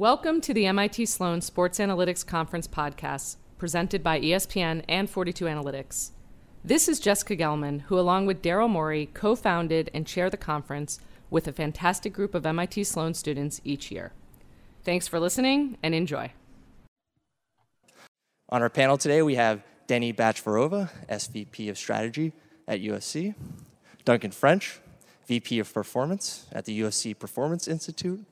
Welcome to the MIT Sloan Sports Analytics Conference podcast, presented by ESPN and 42 Analytics. This is Jessica Gelman, who, along with Daryl Morey, co founded and chair the conference with a fantastic group of MIT Sloan students each year. Thanks for listening and enjoy. On our panel today, we have Denny Batchvarova, SVP of Strategy at UFC, Duncan French, VP of Performance at the UFC Performance Institute,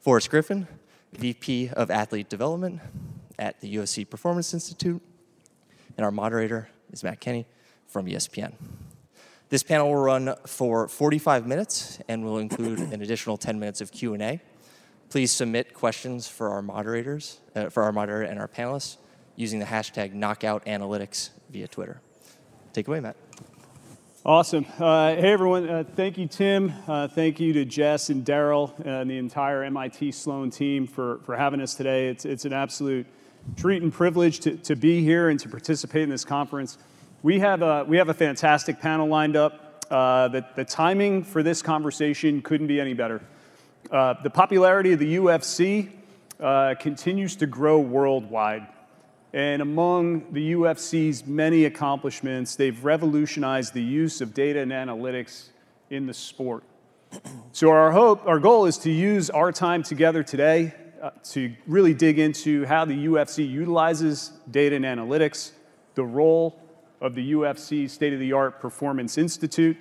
Forrest Griffin, VP of Athlete Development at the UFC Performance Institute, and our moderator is Matt Kenny from ESPN. This panel will run for 45 minutes and will include an additional 10 minutes of Q&A. Please submit questions for our moderators, uh, for our moderator and our panelists using the hashtag KnockoutAnalytics via Twitter. Take away, Matt. Awesome. Uh, hey, everyone. Uh, thank you, Tim. Uh, thank you to Jess and Daryl and the entire MIT Sloan team for, for having us today. It's, it's an absolute treat and privilege to, to be here and to participate in this conference. We have a, we have a fantastic panel lined up. Uh, the, the timing for this conversation couldn't be any better. Uh, the popularity of the UFC uh, continues to grow worldwide. And among the UFC's many accomplishments, they've revolutionized the use of data and analytics in the sport. So, our hope, our goal is to use our time together today uh, to really dig into how the UFC utilizes data and analytics, the role of the UFC State of the Art Performance Institute,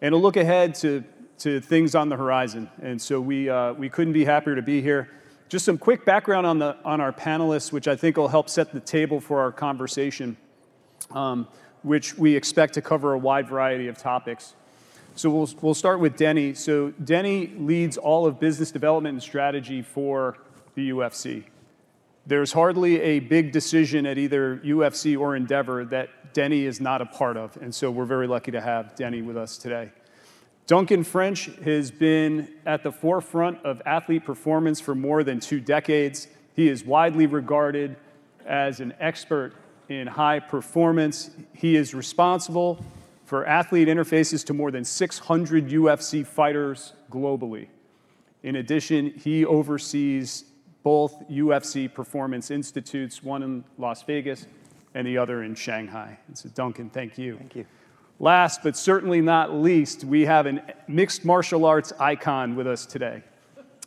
and a look ahead to, to things on the horizon. And so, we, uh, we couldn't be happier to be here. Just some quick background on, the, on our panelists, which I think will help set the table for our conversation, um, which we expect to cover a wide variety of topics. So we'll, we'll start with Denny. So Denny leads all of business development and strategy for the UFC. There's hardly a big decision at either UFC or Endeavor that Denny is not a part of, and so we're very lucky to have Denny with us today. Duncan French has been at the forefront of athlete performance for more than two decades. He is widely regarded as an expert in high performance. He is responsible for athlete interfaces to more than 600 UFC fighters globally. In addition, he oversees both UFC performance institutes, one in Las Vegas and the other in Shanghai. And so, Duncan, thank you. Thank you. Last but certainly not least, we have a mixed martial arts icon with us today.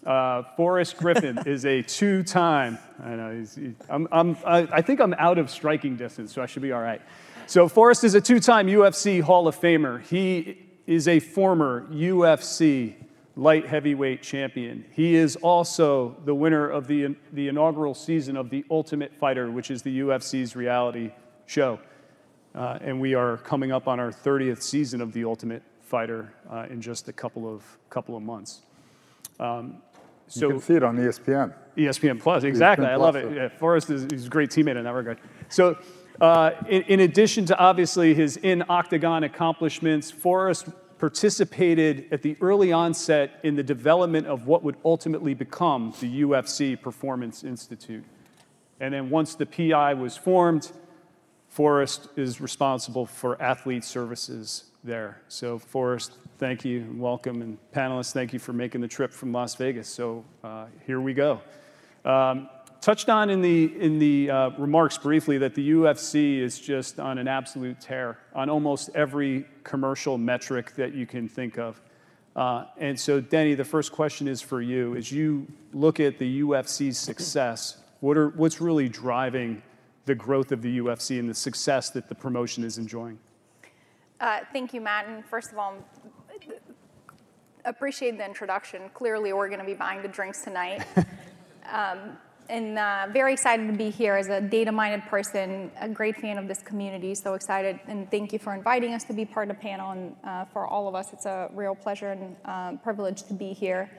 Uh, Forrest Griffin is a two-time. I know he's, he, I'm, I'm, I, I think I'm out of striking distance, so I should be all right. So Forrest is a two-time UFC Hall of Famer. He is a former UFC light heavyweight champion. He is also the winner of the, the inaugural season of The Ultimate Fighter, which is the UFC's reality show. Uh, and we are coming up on our 30th season of The Ultimate Fighter uh, in just a couple of, couple of months. Um, so you can see it on ESPN. ESPN Plus, exactly. ESPN I love it. Yeah, Forrest is he's a great teammate in that regard. So, uh, in, in, addition to obviously his in octagon accomplishments, Forrest participated at the early onset in the development of what would ultimately become the UFC Performance Institute. And then once the PI was formed, Forrest is responsible for athlete services there. So, Forrest, thank you and welcome. And panelists, thank you for making the trip from Las Vegas. So, uh, here we go. Um, touched on in the, in the uh, remarks briefly that the UFC is just on an absolute tear on almost every commercial metric that you can think of. Uh, and so, Denny, the first question is for you. As you look at the UFC's success, what are, what's really driving the growth of the UFC and the success that the promotion is enjoying. Uh, thank you, Matt. And first of all, appreciate the introduction. Clearly, we're going to be buying the drinks tonight. um, and uh, very excited to be here as a data-minded person, a great fan of this community. So excited, and thank you for inviting us to be part of the panel. And uh, for all of us, it's a real pleasure and uh, privilege to be here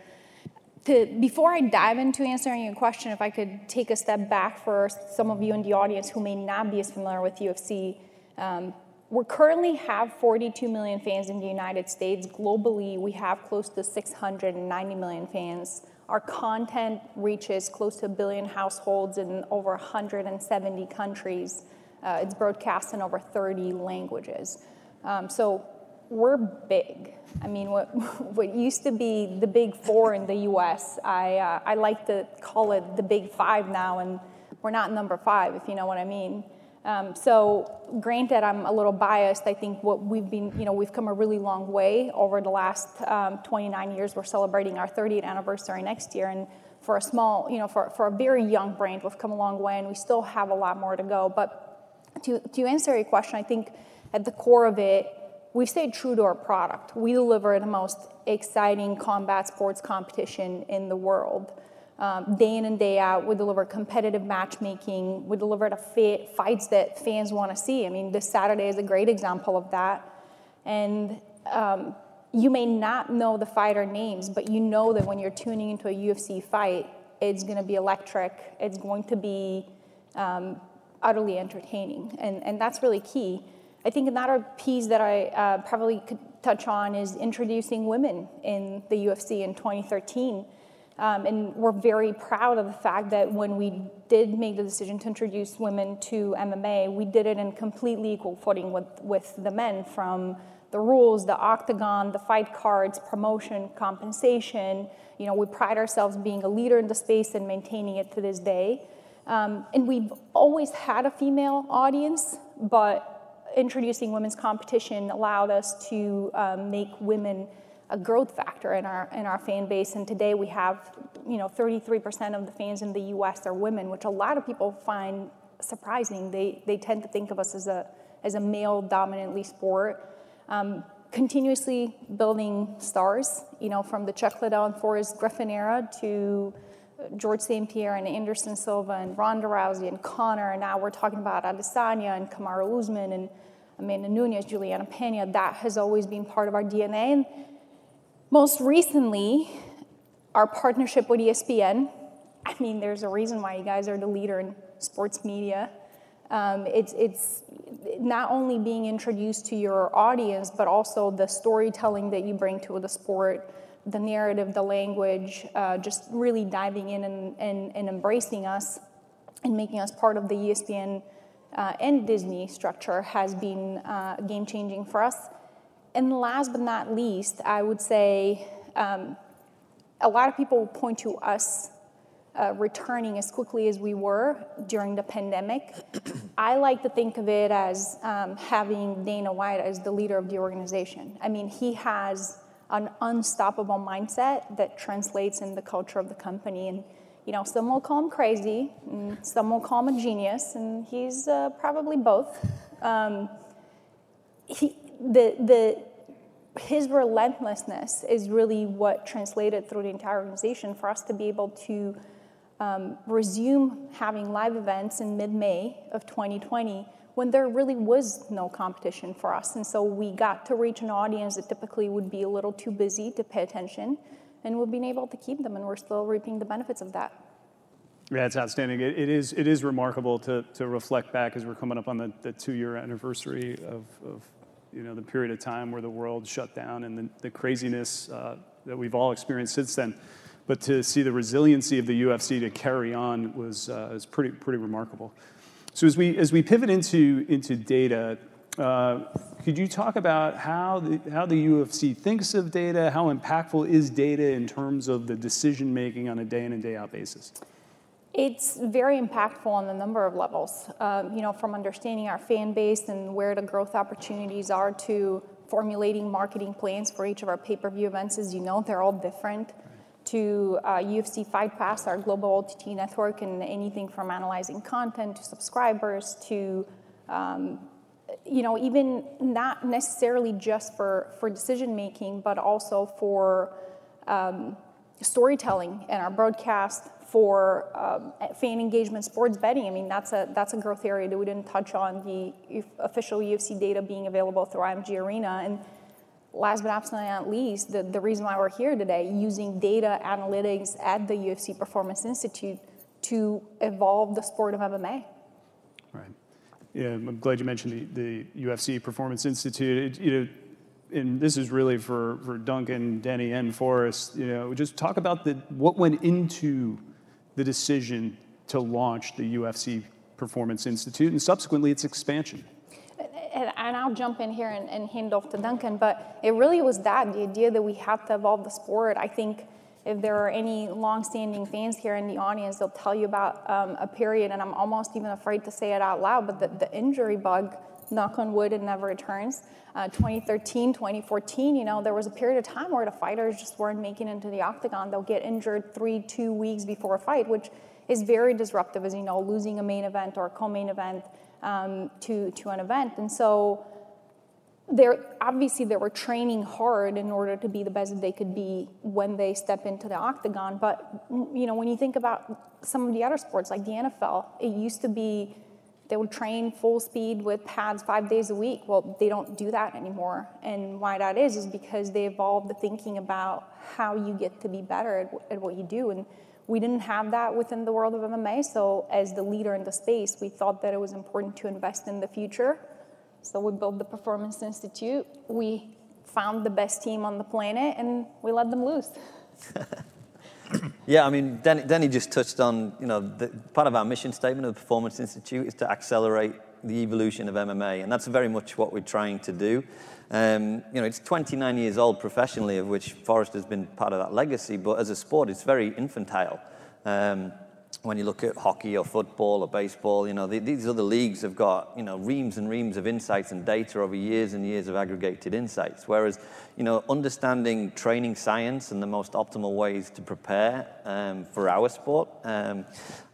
to, before I dive into answering your question, if I could take a step back for some of you in the audience who may not be as familiar with UFC. Um, we currently have 42 million fans in the United States. Globally, we have close to 690 million fans. Our content reaches close to a billion households in over 170 countries. Uh, it's broadcast in over 30 languages. Um, so we're big. I mean, what, what used to be the big four in the US, I, uh, I like to call it the big five now, and we're not number five, if you know what I mean. Um, so, granted, I'm a little biased. I think what we've been, you know, we've come a really long way over the last um, 29 years. We're celebrating our 30th anniversary next year, and for a small, you know, for, for a very young brand, we've come a long way, and we still have a lot more to go. But to, to answer your question, I think at the core of it, we stayed true to our product. We deliver the most exciting combat sports competition in the world um, day in and day out. We deliver competitive matchmaking. We deliver the fa- fights that fans want to see. I mean, this Saturday is a great example of that. And um, you may not know the fighter names, but you know that when you're tuning into a UFC fight, it's going to be electric. It's going to be um, utterly entertaining. And, and that's really key. I think another piece that I uh, probably could touch on is introducing women in the UFC in 2013. Um, and we're very proud of the fact that when we did make the decision to introduce women to MMA, we did it in completely equal footing with, with the men from the rules, the octagon, the fight cards, promotion, compensation. You know, we pride ourselves being a leader in the space and maintaining it to this day. Um, and we've always had a female audience, but introducing women's competition allowed us to um, make women a growth factor in our in our fan base. And today we have, you know, 33% of the fans in the U.S. are women, which a lot of people find surprising. They they tend to think of us as a as a male dominantly sport. Um, continuously building stars, you know, from the Chuck Liddell and Forrest Griffin era to Georges St. Pierre and Anderson Silva and Ronda Rousey and Conor, and now we're talking about Adesanya and Kamaru Usman and Amanda Nunes, Juliana Pena. That has always been part of our DNA. And most recently, our partnership with ESPN. I mean, there's a reason why you guys are the leader in sports media. Um, it's, it's not only being introduced to your audience, but also the storytelling that you bring to the sport, the narrative, the language, uh, just really diving in and, and, and, embracing us and making us part of the ESPN uh, and Disney structure has been uh, game changing for us. And last but not least, I would say um, a lot of people point to us uh, returning as quickly as we were during the pandemic. I like to think of it as um, having Dana White as the leader of the organization. I mean, he has an unstoppable mindset that translates in the culture of the company. And, you know, some will call him crazy, and some will call him a genius, and he's uh, probably both. Um, he, the, the, his relentlessness is really what translated through the entire organization for us to be able to um, resume having live events in mid-May of 2020 when there really was no competition for us. And so we got to reach an audience that typically would be a little too busy to pay attention, and we've been able to keep them, and we're still reaping the benefits of that. Yeah, it's outstanding. it, it is, it is remarkable to, to reflect back as we're coming up on the, the two-year anniversary of, of you know, the period of time where the world shut down and the, the craziness uh, that we've all experienced since then. But to see the resiliency of the UFC to carry on was, uh, was pretty, pretty remarkable. So as we, pivot into, data, uh, could you talk about how the, UFC thinks of data? How impactful is data in terms of the decision making on a day in and day out basis? It's very impactful on a number of levels. Um, you know, from understanding our fan base and where the growth opportunities are to formulating marketing plans for each of our pay-per-view events. As you know, they're all different. To uh, UFC Fight Pass, our global OTT network, and anything from analyzing content to subscribers to um, you know, even not necessarily just for, for decision making, but also for um, storytelling in our broadcast, for um, fan engagement, sports betting. I mean, that's a that's a growth area that we didn't touch on. The official UFC data being available through IMG Arena, and last but absolutely not least, the, the reason why we're here today, using data analytics at the UFC Performance Institute to evolve the sport of MMA. Right. Yeah, I'm glad you mentioned the, the UFC Performance Institute. It, you know, and this is really for, for Duncan, Denny, and Forrest, you know, just talk about the, what went into the decision to launch the UFC Performance Institute and subsequently its expansion? And, and, I'll jump in here and, and hand off to Duncan, but it really was that the idea that we have to evolve the sport. I think if there are any long-standing fans here in the audience, they'll tell you about um, a period, and I'm almost even afraid to say it out loud, but the, the injury bug, knock on wood, it never returns. Uh, 2013, 2014, you know, there was a period of time where the fighters just weren't making into the octagon. They'll get injured three, two weeks before a fight, which is very disruptive, as you know, losing a main event or a co-main event um, to, to an event. And so they're obviously they were training hard in order to be the best that they could be when they step into the octagon. But you know when you think about some of the other sports like the NFL it used to be they would train full speed with pads 5 days a week. Well they don't do that anymore. And why that is is because they evolved the thinking about how you get to be better at, at what you do. And we didn't have that within the world of MMA so as the leader in the space we thought that it was important to invest in the future so we built the Performance Institute. We found the best team on the planet and we let them loose. yeah, I mean, Denny, just touched on, you know, the, part of our mission statement of the Performance Institute is to accelerate the evolution of MMA, and that's very much what we're trying to do. Um, you know, it's 29 years old professionally, of which Forrest has been part of that legacy, but as a sport, it's very infantile. Um, when you look at hockey or football or baseball, you know, the, these other leagues have got, you know, reams and reams of insights and data over years and years of aggregated insights. Whereas, you know, understanding training science and the most optimal ways to prepare um, for our sport, um,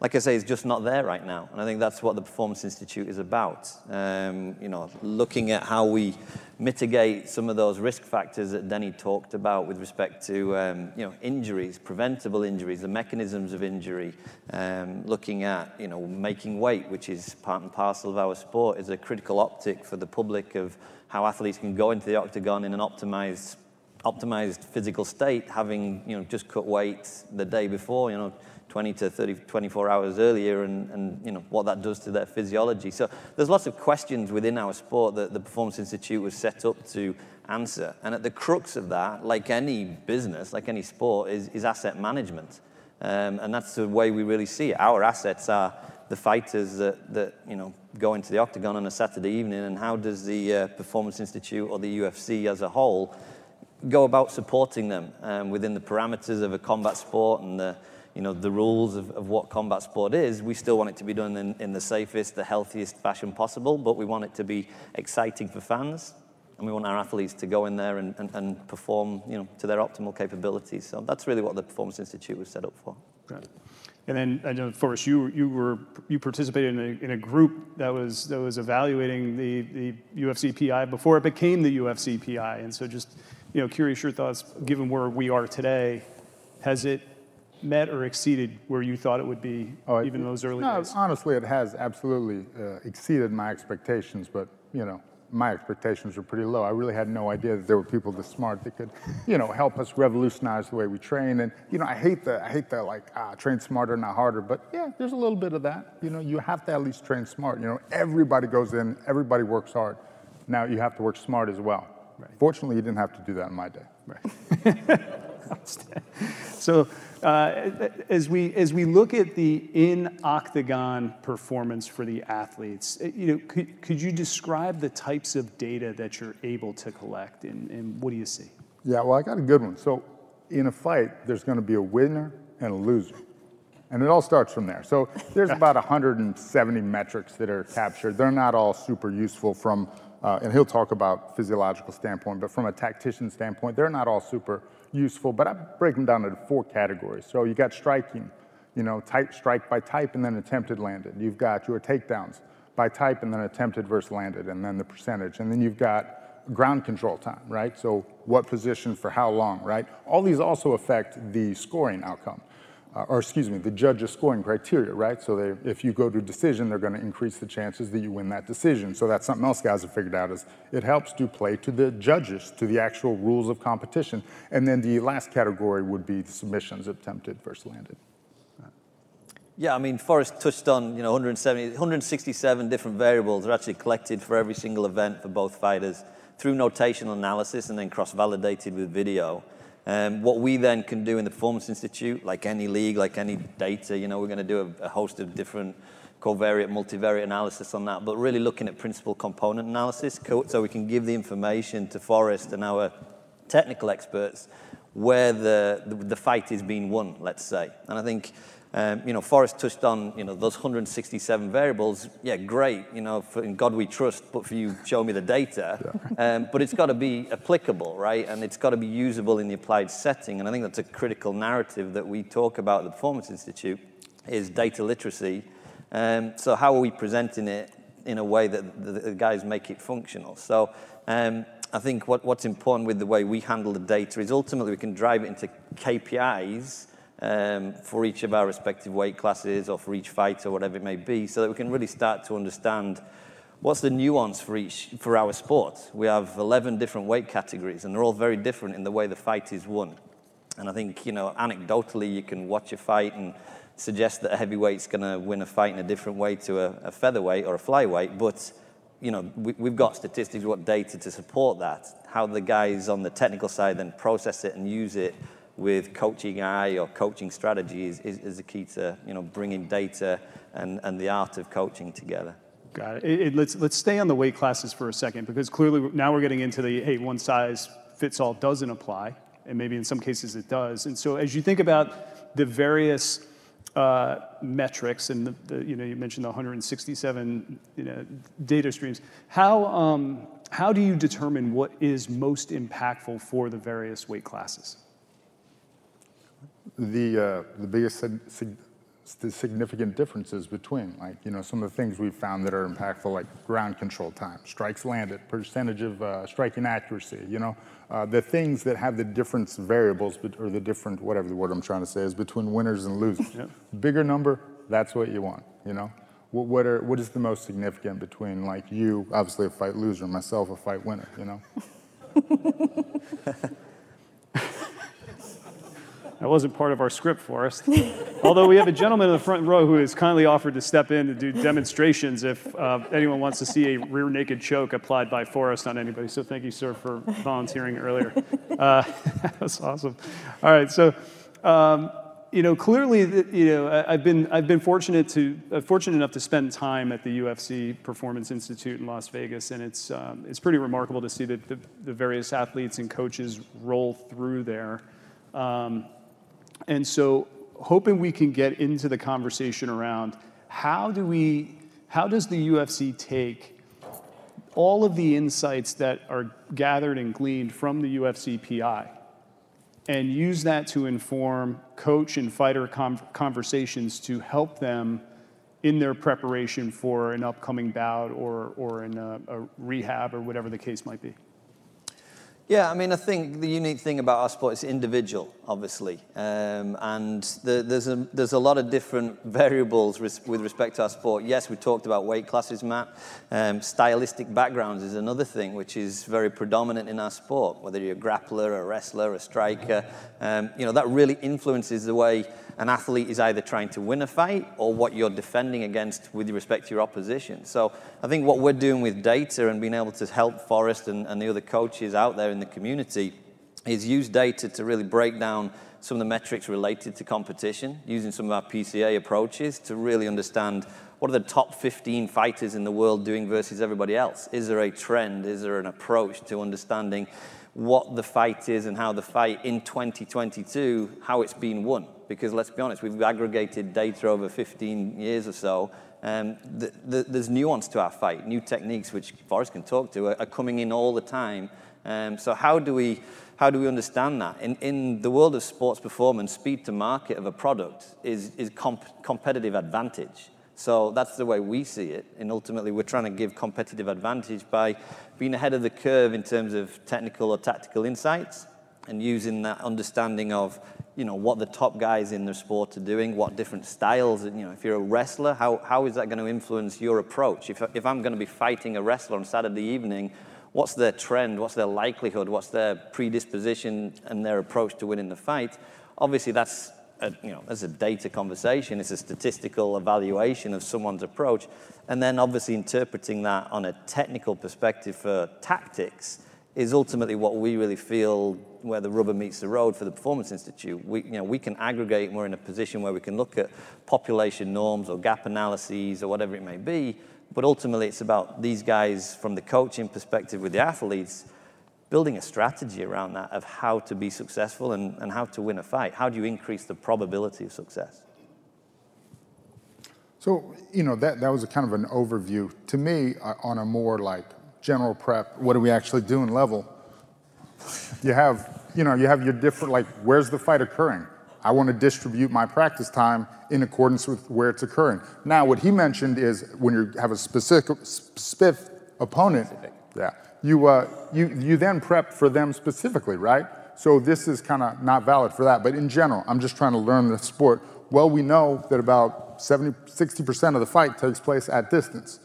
like I say, is just not there right now. And I think that's what the Performance Institute is about. Um, you know, looking at how we mitigate some of those risk factors that Denny talked about with respect to um, you know, injuries, preventable injuries, the mechanisms of injury, um, looking at you know, making weight, which is part and parcel of our sport, is a critical optic for the public of how athletes can go into the octagon in an optimized, optimized physical state, having you know, just cut weight the day before, you know, 20 to 30, 24 hours earlier and, and you know, what that does to their physiology. So there's lots of questions within our sport that the Performance Institute was set up to answer. And at the crux of that, like any business, like any sport, is, is asset management. Um, and that's the way we really see it. Our assets are the fighters that, that you know, go into the octagon on a Saturday evening, and how does the uh, Performance Institute or the UFC as a whole go about supporting them um, within the parameters of a combat sport and the you know, the rules of, of what combat sport is, we still want it to be done in, in the safest, the healthiest fashion possible, but we want it to be exciting for fans, and we want our athletes to go in there and, and, and perform, you know, to their optimal capabilities. So that's really what the Performance Institute was set up for. Right. And then I know, Forrest, you you were you participated in a, in a group that was that was evaluating the the UFC PI before it became the UFCPI, and so just you know, curious your thoughts, given where we are today, has it met or exceeded where you thought it would be, oh, even in those early no, days? Honestly, it has absolutely uh, exceeded my expectations, but you know, my expectations were pretty low. I really had no idea that there were people this smart that could, you know, help us revolutionize the way we train. And you know, I hate the I hate the like ah, train smarter, not harder. But yeah, there's a little bit of that. You know, you have to at least train smart. You know, everybody goes in, everybody works hard. Now you have to work smart as well. Right. Fortunately, you didn't have to do that in my day. Right. so uh, as we as we look at the in octagon performance for the athletes, uh, you know, could, could you describe the types of data that you're able to collect, and, and what do you see? Yeah, well, I got a good one. So, in a fight, there's going to be a winner and a loser, and it all starts from there. So, there's about 170 metrics that are captured. They're not all super useful from, uh, and he'll talk about physiological standpoint, but from a tactician standpoint, they're not all super useful, but I break them down into four categories. So you got striking, you know, type strike by type and then attempted landed. You've got your takedowns by type and then attempted versus landed and then the percentage. And then you've got ground control time, right? So what position for how long, right? All these also affect the scoring outcome uh, or excuse me, the judge's scoring criteria, right? So they, if you go to decision, they're going to increase the chances that you win that decision. So that's something else guys have figured out is it helps to play to the judges, to the actual rules of competition. And then the last category would be the submissions attempted versus landed. Yeah, I mean, Forrest touched on, you know, 170, 167 different variables are actually collected for every single event for both fighters through notational analysis and then cross-validated with video. Um, what we then can do in the Performance Institute, like any league, like any data, you know, we're going to do a, a, host of different covariate, multivariate analysis on that, but really looking at principal component analysis so we can give the information to Forrest and our technical experts where the, the, the fight is being won, let's say. And I think um, you know, Forrest touched on, you know, those 167 variables. Yeah, great. You know, for, in God we trust, but for you, show me the data. Yeah. Um, but it's got to be applicable, right? And it's got to be usable in the applied setting. And I think that's a critical narrative that we talk about at the Performance Institute is data literacy. Um, so how are we presenting it in a way that the, the guys make it functional? So um, I think what, what's important with the way we handle the data is ultimately we can drive it into KPIs um, for each of our respective weight classes or for each fight or whatever it may be, so that we can really start to understand what's the nuance for each for our sport. We have 11 different weight categories, and they're all very different in the way the fight is won. And I think you know, anecdotally, you can watch a fight and suggest that a heavyweight's going to win a fight in a different way to a, a featherweight or a flyweight, but you know, we, we've got statistics, we've got data to support that. How the guys on the technical side then process it and use it with coaching eye or coaching strategy is, is, is the key to you know, bringing data and, and the art of coaching together. Got it. it, it let's, let's stay on the weight classes for a second because clearly now we're getting into the hey, one size fits all doesn't apply, and maybe in some cases it does. And so as you think about the various uh, metrics, and the, the, you know you mentioned the 167 you know, data streams, how, um, how do you determine what is most impactful for the various weight classes? The, uh, the biggest sig- significant differences between, like, you know, some of the things we've found that are impactful, like ground control time, strikes landed, percentage of uh, striking accuracy, you know, uh, the things that have the difference variables, or the different, whatever the word I'm trying to say is, between winners and losers. Bigger number, that's what you want, you know? What, what, are, what is the most significant between, like, you, obviously a fight loser, myself, a fight winner, you know? That wasn't part of our script for us. Although we have a gentleman in the front row who has kindly offered to step in to do demonstrations if uh, anyone wants to see a rear naked choke applied by Forrest on anybody. So thank you, sir, for volunteering earlier. Uh, that was awesome. All right, so. Um, you know, clearly, you know, I've been I've been fortunate to uh, fortunate enough to spend time at the UFC Performance Institute in Las Vegas, and it's um, it's pretty remarkable to see the, the, the various athletes and coaches roll through there. Um, and so, hoping we can get into the conversation around how do we, how does the UFC take all of the insights that are gathered and gleaned from the UFC PI and use that to inform coach and fighter conversations to help them in their preparation for an upcoming bout or, or in a, a rehab or whatever the case might be? Yeah, I mean, I think the unique thing about our sport is individual, obviously, um, and the, there's a there's a lot of different variables res- with respect to our sport. Yes, we talked about weight classes, Matt. Um, stylistic backgrounds is another thing which is very predominant in our sport. Whether you're a grappler, a wrestler, a striker, um, you know that really influences the way an athlete is either trying to win a fight or what you're defending against with respect to your opposition. So I think what we're doing with data and being able to help Forrest and, and the other coaches out there in the community is use data to really break down some of the metrics related to competition, using some of our PCA approaches to really understand what are the top 15 fighters in the world doing versus everybody else? Is there a trend? Is there an approach to understanding what the fight is and how the fight in 2022, how it's been won? because let's be honest, we've aggregated data over 15 years or so. Um, the, the, there's nuance to our fight, new techniques which Forrest can talk to are, are coming in all the time. Um, so how do we how do we understand that? In, in the world of sports performance, speed to market of a product is, is comp- competitive advantage. So that's the way we see it. And ultimately, we're trying to give competitive advantage by being ahead of the curve in terms of technical or tactical insights and using that understanding of you know what the top guys in the sport are doing, what different styles. You know, if you're a wrestler, how, how is that going to influence your approach? If, if I'm going to be fighting a wrestler on Saturday evening, what's their trend? What's their likelihood? What's their predisposition and their approach to winning the fight? Obviously, that's a, you know that's a data conversation. It's a statistical evaluation of someone's approach, and then obviously interpreting that on a technical perspective for tactics is ultimately what we really feel where the rubber meets the road for the Performance Institute. We, you know, we can aggregate and we're in a position where we can look at population norms or gap analyses or whatever it may be, but ultimately it's about these guys from the coaching perspective with the athletes building a strategy around that of how to be successful and, and how to win a fight. How do you increase the probability of success? So, you know, that, that was a kind of an overview. To me, uh, on a more like general prep, what are we actually doing level? You have, you know, you have your different, like, where's the fight occurring? I want to distribute my practice time in accordance with where it's occurring. Now, what he mentioned is when you have a specific, specific opponent, specific. yeah, you, uh, you, you then prep for them specifically, right? So this is kind of not valid for that. But in general, I'm just trying to learn the sport. Well, we know that about 70, 60% of the fight takes place at distance.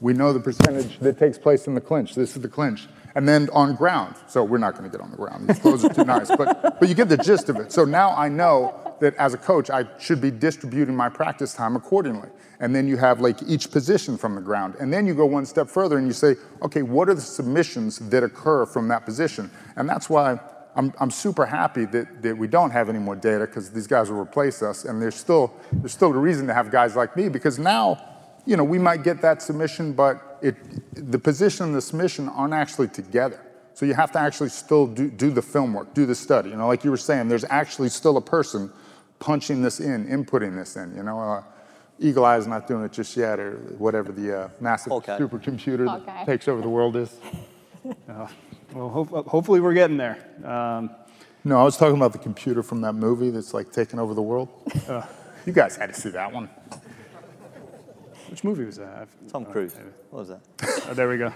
We know the percentage that takes place in the clinch. This is the clinch. And then on ground. So we're not going to get on the ground. These clothes are too nice. But, but you get the gist of it. So now I know that as a coach, I should be distributing my practice time accordingly. And then you have like each position from the ground. And then you go one step further and you say, okay, what are the submissions that occur from that position? And that's why I'm, I'm super happy that, that we don't have any more data because these guys will replace us. And there's still, there's still a reason to have guys like me because now you know, we might get that submission, but it, the position and the submission aren't actually together. So you have to actually still do, do the film work, do the study. You know, like you were saying, there's actually still a person punching this in, inputting this in. You know, uh, Eagle Eye is not doing it just yet, or whatever the uh, massive okay. supercomputer okay. that takes over the world is. Uh, well, ho- hopefully we're getting there. Um, no, I was talking about the computer from that movie that's like taking over the world. Uh, you guys had to see that one. Which movie was that? Tom Cruise. what was that? Oh, there we go.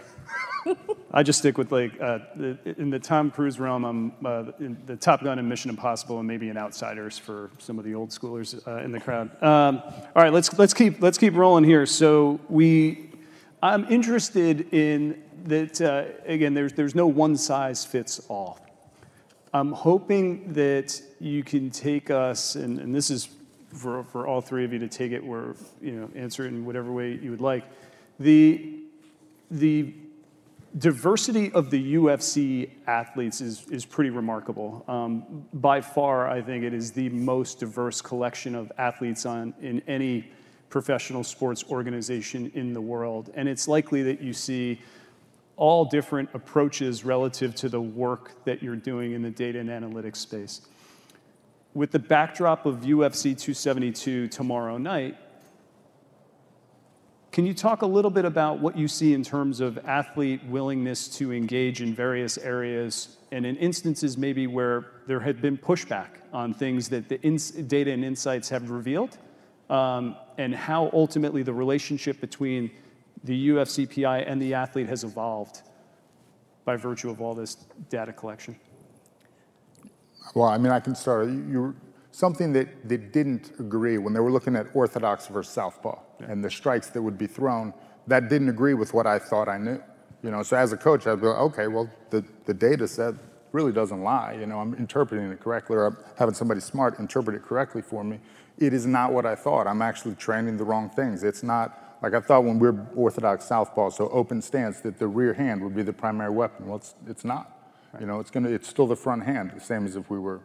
I just stick with like uh, the, in the Tom Cruise realm. I'm uh, the Top Gun and Mission Impossible, and maybe an Outsiders for some of the old schoolers uh, in the crowd. Um, all right, let's let's keep let's keep rolling here. So we, I'm interested in that. Uh, again, there's there's no one size fits all. I'm hoping that you can take us, and, and this is for, for all three of you to take it where, you know, answer it in whatever way you would like. The, the diversity of the UFC athletes is, is pretty remarkable. Um, by far, I think it is the most diverse collection of athletes on, in any professional sports organization in the world. And it's likely that you see all different approaches relative to the work that you're doing in the data and analytics space with the backdrop of UFC 272 tomorrow night, can you talk a little bit about what you see in terms of athlete willingness to engage in various areas and in instances maybe where there had been pushback on things that the ins- data and insights have revealed, um, and how ultimately the relationship between the UFCPI and the athlete has evolved by virtue of all this data collection? Well, I mean, I can start. You, something that they didn't agree when they were looking at orthodox versus southpaw yeah. and the strikes that would be thrown. That didn't agree with what I thought I knew. You know, so as a coach, I'd be like, okay, well, the, the data set really doesn't lie. You know, I'm interpreting it correctly, or I'm having somebody smart interpret it correctly for me. It is not what I thought. I'm actually training the wrong things. It's not like I thought when we are orthodox southpaw, so open stance, that the rear hand would be the primary weapon. Well, it's, it's not. You know, it's gonna, it's still the front hand, the same as if we were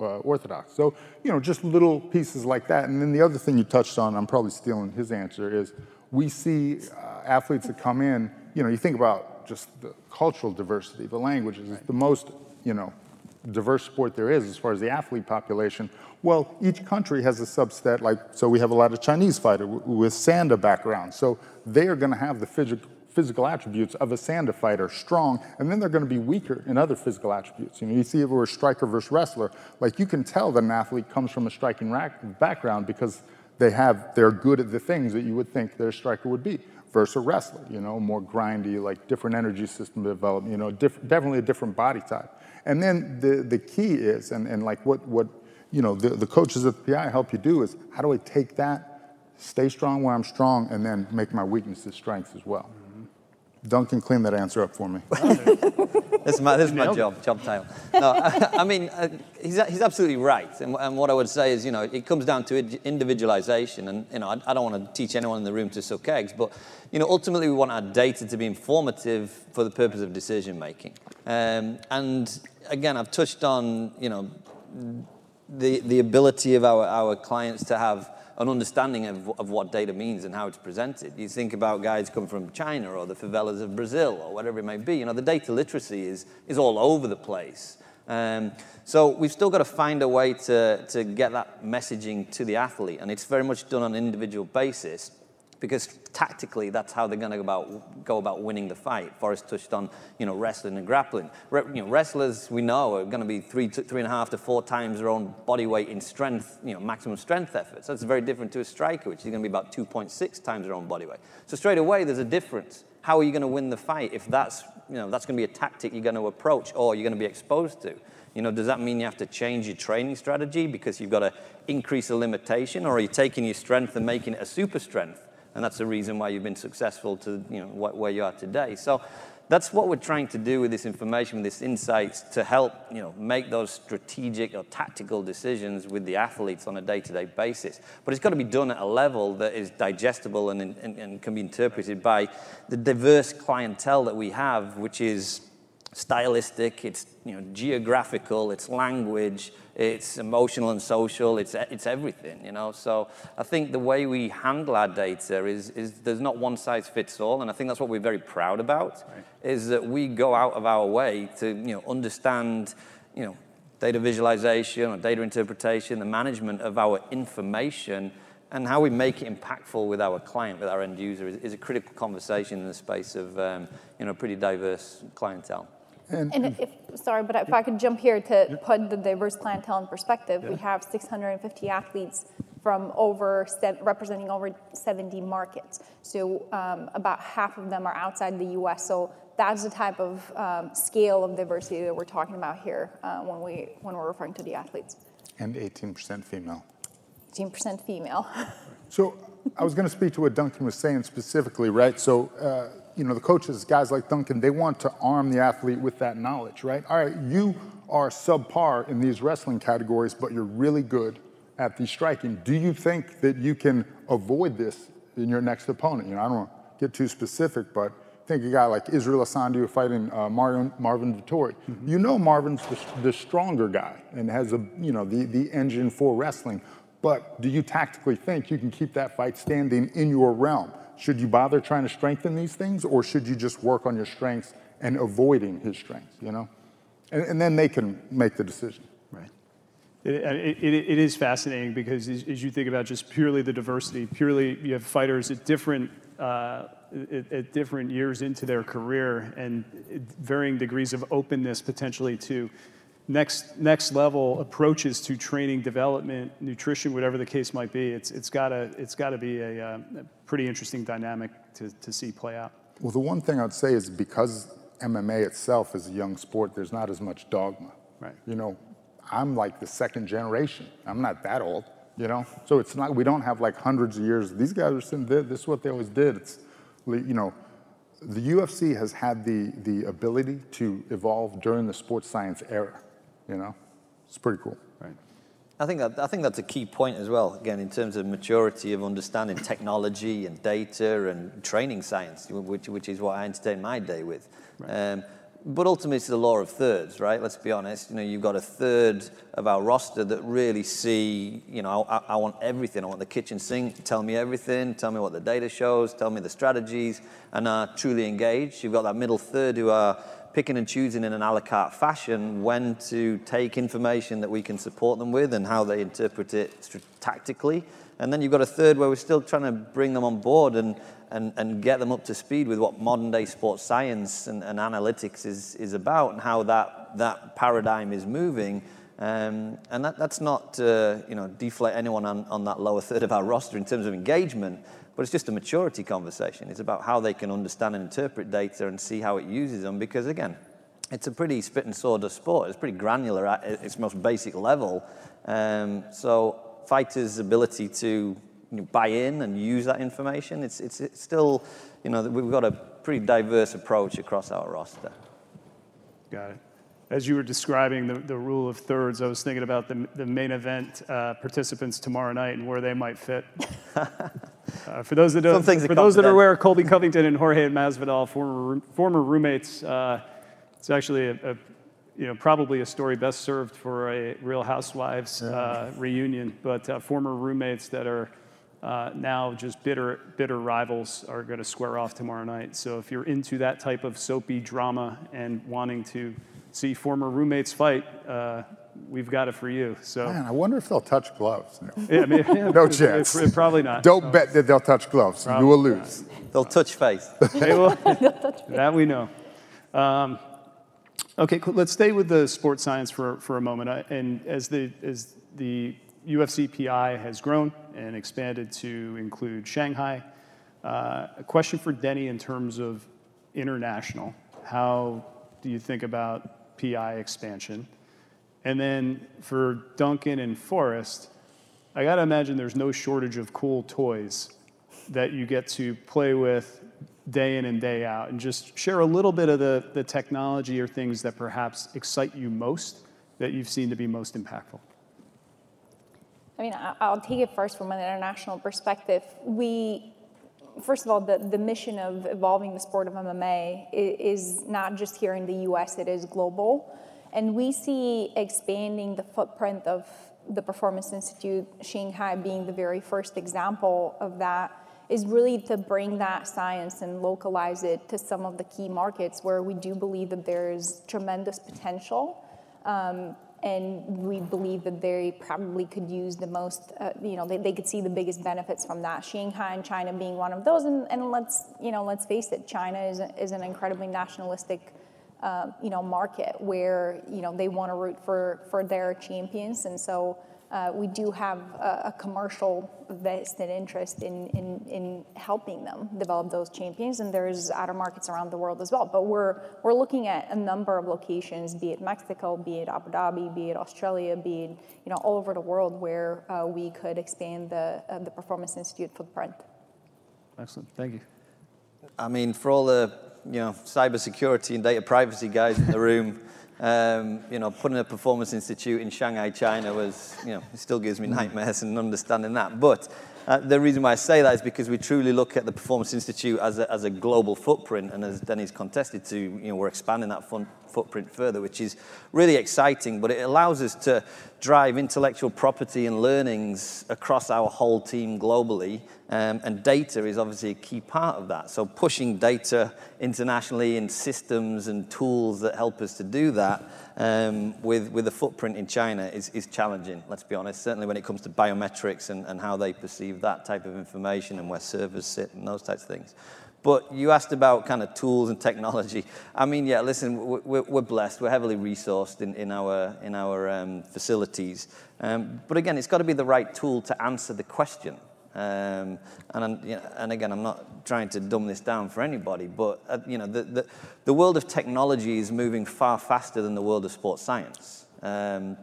uh, Orthodox. So, you know, just little pieces like that. And then the other thing you touched on, I'm probably stealing his answer, is we see uh, athletes that come in, you know, you think about just the cultural diversity, the languages, it's the most, you know, diverse sport there is as far as the athlete population. Well, each country has a subset, like, so we have a lot of Chinese fighters with Sanda background. So they are going to have the physical physical attributes of a Sanda fighter, strong, and then they're going to be weaker in other physical attributes. You know, you see if we're a striker versus wrestler, like you can tell that an athlete comes from a striking background because they have, they're good at the things that you would think their striker would be versus a wrestler, you know, more grindy, like different energy system development, you know, diff- definitely a different body type. And then the, the key is, and, and like what, what you know, the, the coaches at the PI help you do is how do I take that, stay strong where I'm strong, and then make my weaknesses strengths as well. Duncan, clean that answer up for me. this is my, this is my job, job title. No, I, I mean, uh, he's, he's absolutely right. And, and what I would say is, you know, it comes down to id- individualization. And, you know, I, I don't want to teach anyone in the room to suck eggs, but, you know, ultimately we want our data to be informative for the purpose of decision making. Um, and again, I've touched on, you know, the, the ability of our, our clients to have an understanding of, of what data means and how it's presented. You think about guys come from China or the favelas of Brazil or whatever it may be. You know, the data literacy is, is all over the place. Um, so we've still got to find a way to, to get that messaging to the athlete, and it's very much done on an individual basis because tactically that's how they're going to go about, go about winning the fight. Forrest touched on you know wrestling and grappling. Re, you know, wrestlers we know are going to be three three and a half to four times their own body weight in strength, you know, maximum strength efforts. That's very different to a striker, which is going to be about 2.6 times their own body weight. So straight away there's a difference. How are you going to win the fight if that's you know that's going to be a tactic you're going to approach or you're going to be exposed to? You know, does that mean you have to change your training strategy because you've got to increase a limitation, or are you taking your strength and making it a super strength? And that's the reason why you've been successful to you know where you are today. So that's what we're trying to do with this information, with this insights, to help you know make those strategic or tactical decisions with the athletes on a day-to-day basis. But it's got to be done at a level that is digestible and, and, and can be interpreted by the diverse clientele that we have, which is stylistic, it's you know geographical, it's language, it's emotional and social, it's it's everything, you know. So I think the way we handle our data is is there's not one size fits all, and I think that's what we're very proud about, right. is that we go out of our way to you know understand, you know, data visualization or data interpretation, the management of our information. And how we make it impactful with our client, with our end user, is, is a critical conversation in the space of um, you know, pretty diverse clientele. And, and if, sorry, but if I could jump here to put the diverse clientele in perspective, yeah. we have 650 athletes from over representing over 70 markets. So um, about half of them are outside the U.S. So that's the type of um, scale of diversity that we're talking about here uh, when we when we're referring to the athletes. And 18% female. 18% female. so I was going to speak to what Duncan was saying specifically, right? So. Uh, you know, the coaches, guys like Duncan, they want to arm the athlete with that knowledge, right? All right, you are subpar in these wrestling categories, but you're really good at the striking. Do you think that you can avoid this in your next opponent? You know, I don't want to get too specific, but think of a guy like Israel Adesanya fighting uh, Marvin, Marvin Vettori. Mm-hmm. You know Marvin's the, the, stronger guy and has a, you know, the, the engine for wrestling. But do you tactically think you can keep that fight standing in your realm? Should you bother trying to strengthen these things, or should you just work on your strengths and avoiding his strengths? You know, and, and then they can make the decision. Right. It, it, it is fascinating because as, you think about just purely the diversity, purely you have fighters at different uh, at, at, different years into their career and varying degrees of openness potentially to next next level approaches to training, development, nutrition, whatever the case might be. It's it's gotta it's gotta be a, uh, a pretty interesting dynamic to, to see play out. Well, the one thing I'd say is because MMA itself is a young sport, there's not as much dogma. Right. You know, I'm like the second generation. I'm not that old. You know, so it's not we don't have like hundreds of years. These guys are saying this is what they always did. It's you know the UFC has had the, the ability to evolve during the sports science era. You know, it's pretty cool. Right. I think that I think that's a key point as well. Again, in terms of maturity of understanding technology and data and training science, which which is what I entertain my day with. Right. Um, but ultimately, it's the law of thirds, right? Let's be honest. You know, you've got a third of our roster that really see. You know, I, I want everything. I want the kitchen sink tell me everything. Tell me what the data shows. Tell me the strategies, and are truly engaged. You've got that middle third who are picking and choosing in an a la carte fashion when to take information that we can support them with and how they interpret it tactically. And then you've got a third where we're still trying to bring them on board and, and, and get them up to speed with what modern day sports science and, and analytics is, is about and how that, that paradigm is moving. Um, and that, that's not to you know, deflate anyone on, on that lower third of our roster in terms of engagement, but it's just a maturity conversation. It's about how they can understand and interpret data and see how it uses them. Because again, it's a pretty spit and sawdust sport. It's pretty granular at its most basic level. Um, so fighters' ability to buy in and use that information. It's, it's, it's still, you know, we've got a pretty diverse approach across our roster. Got it. As you were describing the, the rule of thirds, I was thinking about the, the main event uh, participants tomorrow night and where they might fit. uh, for those that don't, for those that are aware, Colby Covington and Jorge Masvidal, former former roommates. Uh, it's actually a, a, you know probably a story best served for a Real Housewives uh, reunion, but uh, former roommates that are uh, now just bitter, bitter rivals are going to square off tomorrow night. So if you're into that type of soapy drama and wanting to see former roommates fight, uh, we've got it for you. So Man, I wonder if they'll touch gloves. No, yeah, maybe, yeah, no chance. probably not. Don't no. bet that they'll touch gloves. Probably you will lose. Not. They'll touch face. they will. that we know. Um, okay, let's stay with the sports science for, for a moment. And as the as the UFC PI has grown and expanded to include Shanghai. Uh, a question for Denny in terms of international. How do you think about PI expansion? And then for Duncan and Forrest, I got to imagine there's no shortage of cool toys that you get to play with day in and day out. And just share a little bit of the, the technology or things that perhaps excite you most that you've seen to be most impactful. I mean, I'll take it first from an international perspective. We, first of all, the, the mission of evolving the sport of MMA is not just here in the US, it is global. And we see expanding the footprint of the Performance Institute, Shanghai being the very first example of that, is really to bring that science and localize it to some of the key markets where we do believe that there is tremendous potential. Um, and we believe that they probably could use the most, uh, you know, they, they could see the biggest benefits from that. Shanghai and China being one of those, and, and let's, you know, let's face it, China is, is an incredibly nationalistic, uh, you know, market where, you know, they want to root for, for their champions, and so uh, we do have a, a, commercial vested interest in, in, in helping them develop those champions, and there's other markets around the world as well. But we're, we're looking at a number of locations, be it Mexico, be it Abu Dhabi, be it Australia, be it you know, all over the world where uh, we could expand the, uh, the Performance Institute footprint. Excellent, thank you. I mean, for all the you know, cybersecurity and data privacy guys in the room, um, you know, putting a performance institute in Shanghai, China was, you know, it still gives me mm. nightmares and understanding that. But uh, the reason why I say that is because we truly look at the Performance Institute as a, as a global footprint, and as Denny's contested to, you know, we're expanding that fun, footprint further, which is really exciting. But it allows us to drive intellectual property and learnings across our whole team globally. Um, and data is obviously a key part of that. So pushing data internationally in systems and tools that help us to do that um, with, with a footprint in China is, is challenging, let's be honest, certainly when it comes to biometrics and, and how they perceive that type of information and where servers sit and those types of things. But you asked about kind of tools and technology. I mean, yeah, listen, we're, blessed. We're heavily resourced in, in our, in our um, facilities. Um, but again, it's got to be the right tool to answer the question. Um, and, you know, and again, I'm not trying to dumb this down for anybody, but uh, you know, the, the, the, world of technology is moving far faster than the world of sports science. Um,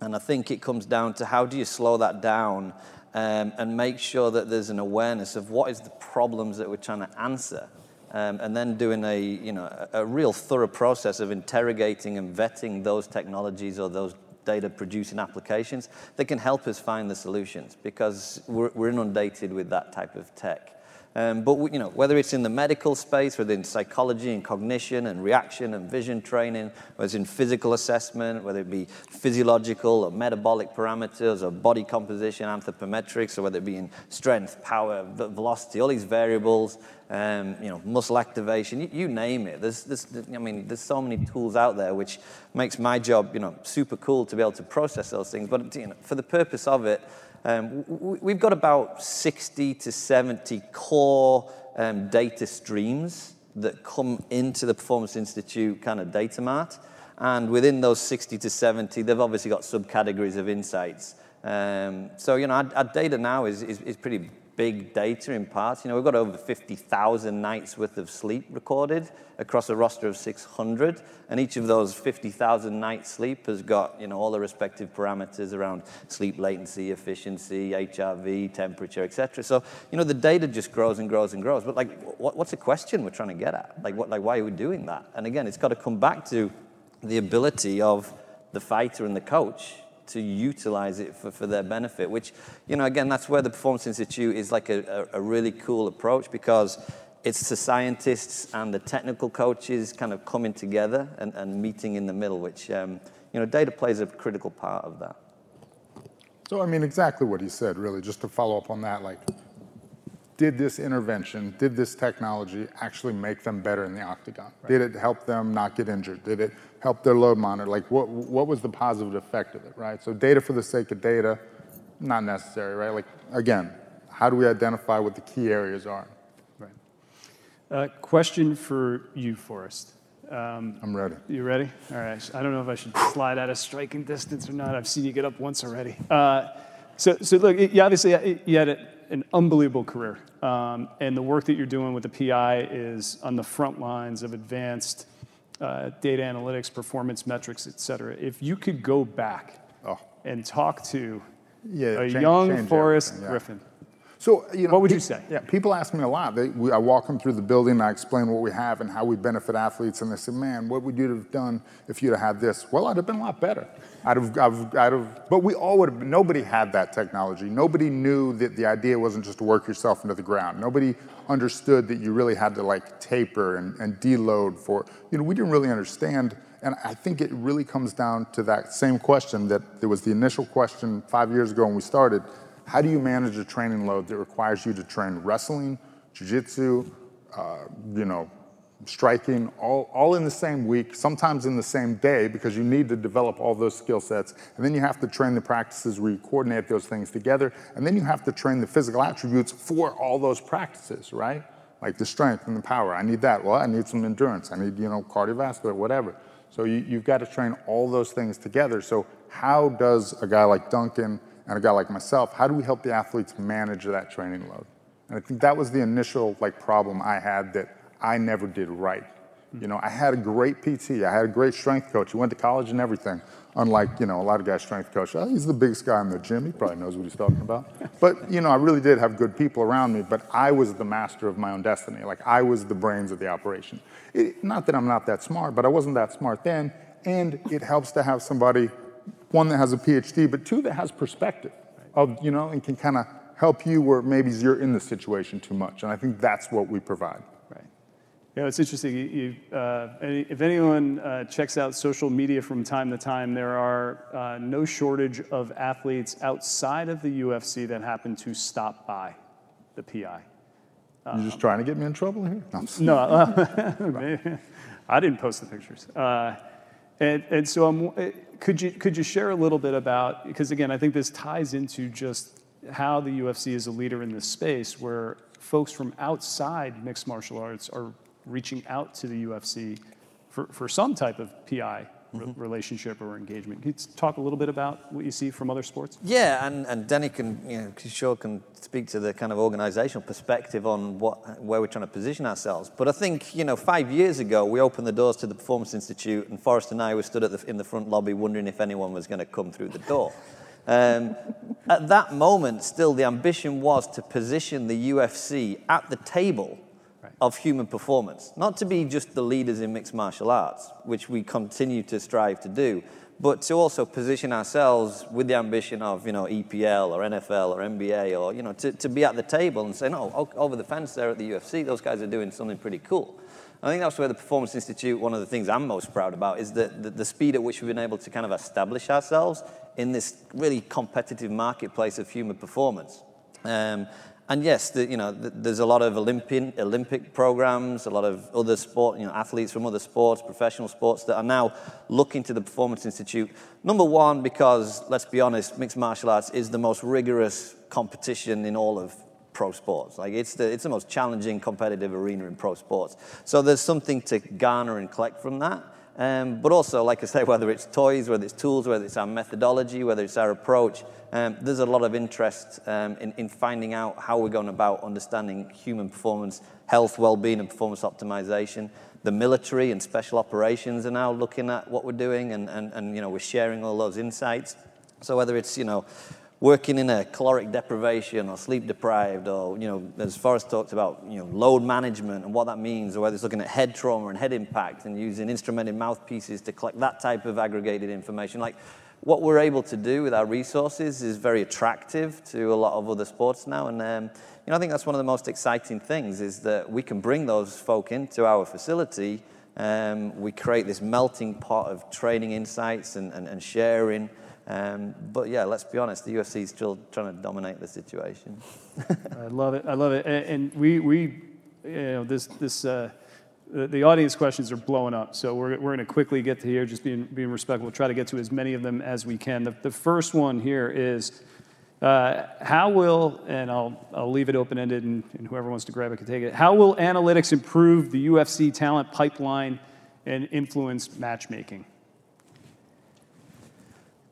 and I think it comes down to how do you slow that down um, and make sure that there's an awareness of what is the problems that we're trying to answer. Um, and then doing a, you know, a, real thorough process of interrogating and vetting those technologies or those data producing applications that can help us find the solutions because we're, we're inundated with that type of tech. Um, but you know, whether it's in the medical space, whether in psychology and cognition and reaction and vision training, whether it's in physical assessment, whether it be physiological or metabolic parameters or body composition, anthropometrics, or whether it be in strength, power, velocity, all these variables, um, you know, muscle activation, you, you name it. There's, there's, I mean, there's so many tools out there which makes my job, you know, super cool to be able to process those things. But you know, for the purpose of it, um, we've got about 60 to 70 core um, data streams that come into the Performance Institute kind of data mart. And within those 60 to 70, they've obviously got subcategories of insights. Um, so, you know, our, our, data now is, is, is pretty big data in parts. You know, we've got over 50,000 nights worth of sleep recorded across a roster of 600, and each of those 50,000 nights sleep has got, you know, all the respective parameters around sleep latency, efficiency, HRV, temperature, etc. So, you know, the data just grows and grows and grows. But like, what, what's the question we're trying to get at? Like, what, like, why are we doing that? And again, it's got to come back to the ability of the fighter and the coach to utilize it for, for their benefit, which, you know, again, that's where the Performance Institute is like a, a, a really cool approach because it's the scientists and the technical coaches kind of coming together and, and meeting in the middle, which, um, you know, data plays a critical part of that. So, I mean, exactly what he said, really, just to follow up on that, like, did this intervention, did this technology actually make them better in the octagon? Right. Did it help them not get injured? Did it help their load monitor? Like, what, what was the positive effect of it, right? So, data for the sake of data, not necessary, right? Like, again, how do we identify what the key areas are? Right. Uh, question for you, Forrest. Um, I'm ready. You ready? All right. I don't know if I should slide out of striking distance or not. I've seen you get up once already. Uh, so, so look, you obviously you had an unbelievable career, um, and the work that you're doing with the PI is on the front lines of advanced uh, data analytics, performance metrics, et cetera. If you could go back oh. and talk to yeah, a change, young change Forrest yeah. Griffin, so, you know, what would you say? Yeah, people ask me a lot. They, we, I walk them through the building, I explain what we have and how we benefit athletes, and they say, "Man, what would you have done if you'd have had this?" Well, I'd have been a lot better. I'd have, I'd, I'd have but we all would have. Nobody had that technology. Nobody knew that the idea wasn't just to work yourself into the ground. Nobody understood that you really had to like taper and, and deload for. You know, we didn't really understand. And I think it really comes down to that same question that there was the initial question five years ago when we started how do you manage a training load that requires you to train wrestling, jiu-jitsu, uh, you know, striking, all, all in the same week, sometimes in the same day, because you need to develop all those skill sets. And then you have to train the practices where you coordinate those things together. And then you have to train the physical attributes for all those practices, right? Like the strength and the power. I need that. Well, I need some endurance. I need, you know, cardiovascular, whatever. So you, you've got to train all those things together. So how does a guy like Duncan and a guy like myself, how do we help the athletes manage that training load? And I think that was the initial like problem I had that I never did right. You know, I had a great PT, I had a great strength coach. He went to college and everything. Unlike, you know, a lot of guys strength coach, oh, he's the biggest guy in the gym. He probably knows what he's talking about. But, you know, I really did have good people around me, but I was the master of my own destiny. Like I was the brains of the operation. It, not that I'm not that smart, but I wasn't that smart then. And it helps to have somebody one that has a PhD, but two that has perspective of, you know, and can kind of help you where maybe you're in the situation too much. And I think that's what we provide. Right. Yeah, it's interesting. You, uh, if anyone uh, checks out social media from time to time, there are uh, no shortage of athletes outside of the UFC that happen to stop by the PI. You're just trying to get me in trouble here? No, uh, I didn't post the pictures. And, and so I'm, uh, could, you, could you share a little bit about, because again, I think this ties into just how the UFC is a leader in this space where folks from outside mixed martial arts are reaching out to the UFC for, for some type of PI mm-hmm. relationship or engagement. Can you talk a little bit about what you see from other sports? Yeah, and, and Denny can, you know, sure can speak to the kind of organizational perspective on what, where we're trying to position ourselves. But I think, you know, five years ago, we opened the doors to the Performance Institute, and Forrest and I were stood the, in the front lobby wondering if anyone was going to come through the door. Um, at that moment, still, the ambition was to position the UFC at the table of human performance. Not to be just the leaders in mixed martial arts, which we continue to strive to do, but to also position ourselves with the ambition of, you know, EPL or NFL or NBA or, you know, to, to be at the table and say, no, over the fence there at the UFC, those guys are doing something pretty cool. I think that's where the Performance Institute, one of the things I'm most proud about is the, the, the, speed at which we've been able to kind of establish ourselves in this really competitive marketplace of human performance. Um, and yes, the, you know, the, there's a lot of Olympian, Olympic programs, a lot of other sport, you know, athletes from other sports, professional sports that are now looking to the Performance Institute. Number one, because let's be honest, mixed martial arts is the most rigorous competition in all of pro sports. Like it's the, it's the most challenging competitive arena in pro sports. So there's something to garner and collect from that. Um, but also, like I say, whether it's toys, whether it's tools, whether it's our methodology, whether it's our approach, um, there's a lot of interest um, in, in finding out how we're going about understanding human performance, health, well-being, and performance optimization. The military and special operations are now looking at what we're doing, and, and, and you know, we're sharing all those insights. So whether it's you know working in a caloric deprivation or sleep deprived, or you know, as Forrest talked about, you know, load management and what that means, or whether it's looking at head trauma and head impact and using instrumented mouthpieces to collect that type of aggregated information. Like what we're able to do with our resources is very attractive to a lot of other sports now, and um, you know, I think that's one of the most exciting things is that we can bring those folk into our facility. Um, we create this melting pot of training insights and, and, and sharing. Um, but yeah, let's be honest, the UFC is still trying to dominate the situation. I love it. I love it. And, and we, we, you know, this, this, uh, the, audience questions are blowing up. So we're, we're going to quickly get to here, just being, being respectful. We'll try to get to as many of them as we can. The, the first one here is uh, how will, and I'll, I'll leave it open ended and, and whoever wants to grab it can take it. How will analytics improve the UFC talent pipeline and influence matchmaking?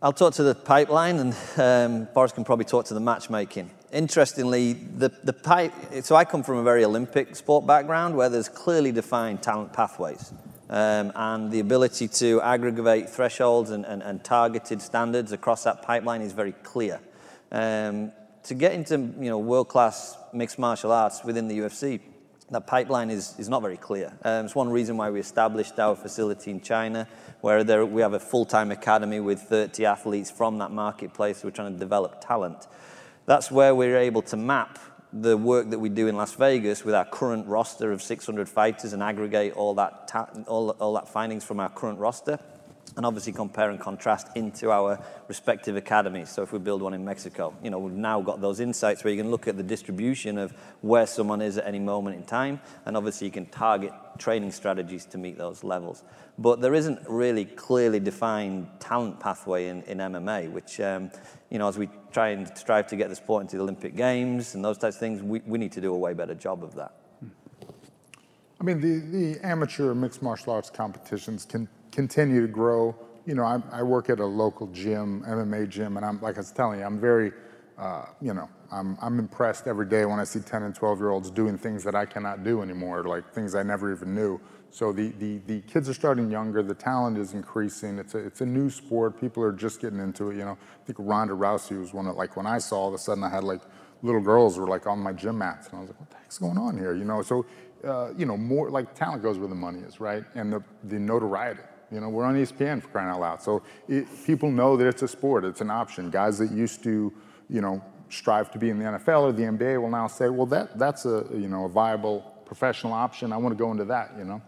I'll talk to the pipeline, and um, Boris can probably talk to the matchmaking. Interestingly, the, the pipe, so I come from a very Olympic sport background where there's clearly defined talent pathways. Um, and the ability to aggregate thresholds and, and, and, targeted standards across that pipeline is very clear. Um, to get into you know, world-class mixed martial arts within the UFC, that pipeline is, is not very clear. Um, it's one reason why we established our facility in China where there, we have a full-time academy with 30 athletes from that marketplace. We're trying to develop talent. That's where we're able to map the work that we do in Las Vegas with our current roster of 600 fighters and aggregate all that, ta- all, all that findings from our current roster and obviously compare and contrast into our respective academies. So if we build one in Mexico, you know, we've now got those insights where you can look at the distribution of where someone is at any moment in time, and obviously you can target training strategies to meet those levels. But there isn't really clearly defined talent pathway in, in MMA, which, um, you know, as we try and strive to get the sport into the Olympic Games and those types of things, we, we need to do a way better job of that. I mean, the, the amateur mixed martial arts competitions can continue to grow. You know, I, I, work at a local gym, MMA gym, and I'm like I was telling you, I'm very, uh, you know, I'm, I'm impressed every day when I see 10 and 12 year olds doing things that I cannot do anymore, like things I never even knew. So the, the, the kids are starting younger, the talent is increasing. It's a, it's a new sport. People are just getting into it. You know, I think Ronda Rousey was one of, like, when I saw all of a sudden I had like little girls were like on my gym mats, and I was like, what the heck's going on here? You know, so, uh, you know, more like talent goes where the money is, right? And the, the notoriety. You know, we're on ESPN for crying out loud. So it, people know that it's a sport, it's an option. Guys that used to, you know, strive to be in the NFL or the NBA will now say, well, that, that's a, you know, a viable professional option. I want to go into that, you know?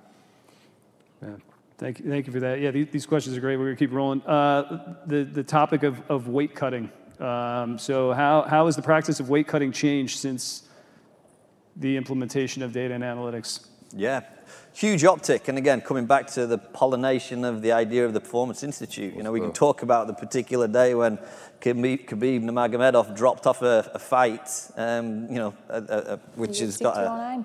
Yeah. Thank you, thank you for that. Yeah, these, these questions are great. We're going to keep rolling. Uh, the, the topic of, of weight cutting. Um, so how, how has the practice of weight cutting changed since the implementation of data and analytics? Yeah, huge optic. And again, coming back to the pollination of the idea of the Performance Institute, you know, we can talk about the particular day when Khabib, Nurmagomedov dropped off a, a fight, um, you know, a, a, which has got a,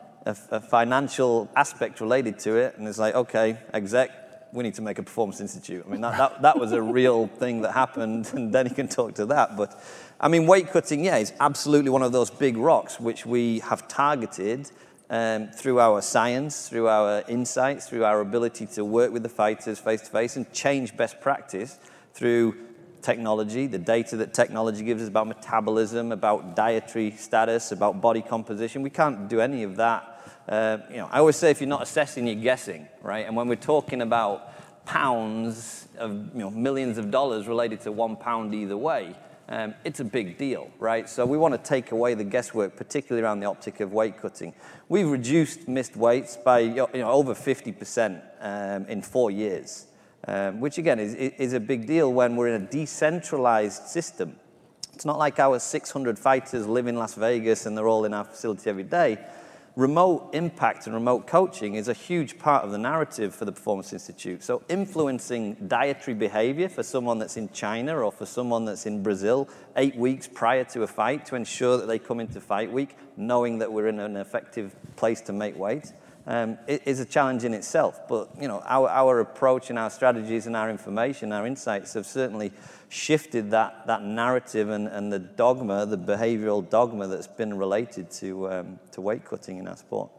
a, financial aspect related to it. And it's like, okay, exec, we need to make a Performance Institute. I mean, that, that, that was a real thing that happened, and then he can talk to that. But I mean, weight cutting, yeah, is absolutely one of those big rocks which we have targeted um, through our science, through our insights, through our ability to work with the fighters face to face and change best practice through technology, the data that technology gives us about metabolism, about dietary status, about body composition. We can't do any of that. Uh, you know, I always say if you're not assessing, you're guessing, right? And when we're talking about pounds of you know, millions of dollars related to one pound either way, um, it's a big deal, right? So we want to take away the guesswork, particularly around the optic of weight cutting. We've reduced missed weights by you know, over 50% um, in four years, um, which again is, is a big deal when we're in a decentralized system. It's not like our 600 fighters live in Las Vegas and they're all in our facility every day remote impact and remote coaching is a huge part of the narrative for the Performance Institute. So, influencing dietary behavior for someone that's in China or for someone that's in Brazil eight weeks prior to a fight to ensure that they come into fight week knowing that we're in an effective place to make weight. Um, is a challenge in itself. But you know, our, our approach and our strategies and our information, our insights have certainly shifted that, that narrative and, and the dogma, the behavioral dogma that's been related to, um, to weight cutting in our sport.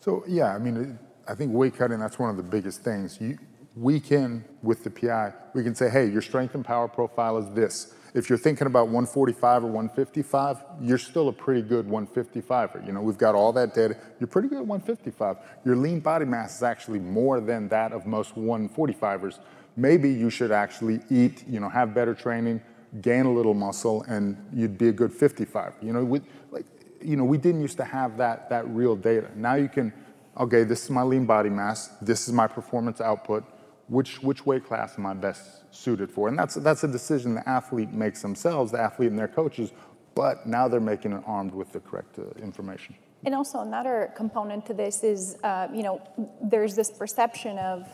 So yeah, I mean, I think weight cutting, that's one of the biggest things. You, we can, with the PI, we can say, hey, your strength and power profile is this. If you're thinking about 145 or 155, you're still a pretty good 155er. You know, we've got all that data. You're pretty good at 155. Your lean body mass is actually more than that of most 145ers. Maybe you should actually eat, you know, have better training, gain a little muscle, and you'd be a good 55. You know, we, like, you know, we didn't used to have that, that real data. Now you can, okay, this is my lean body mass, this is my performance output, which, which weight class am I best suited for? And that's, that's a decision the athlete makes themselves, the athlete and their coaches, but now they're making it armed with the correct uh, information. And also another component to this is, uh, you know, there's this perception of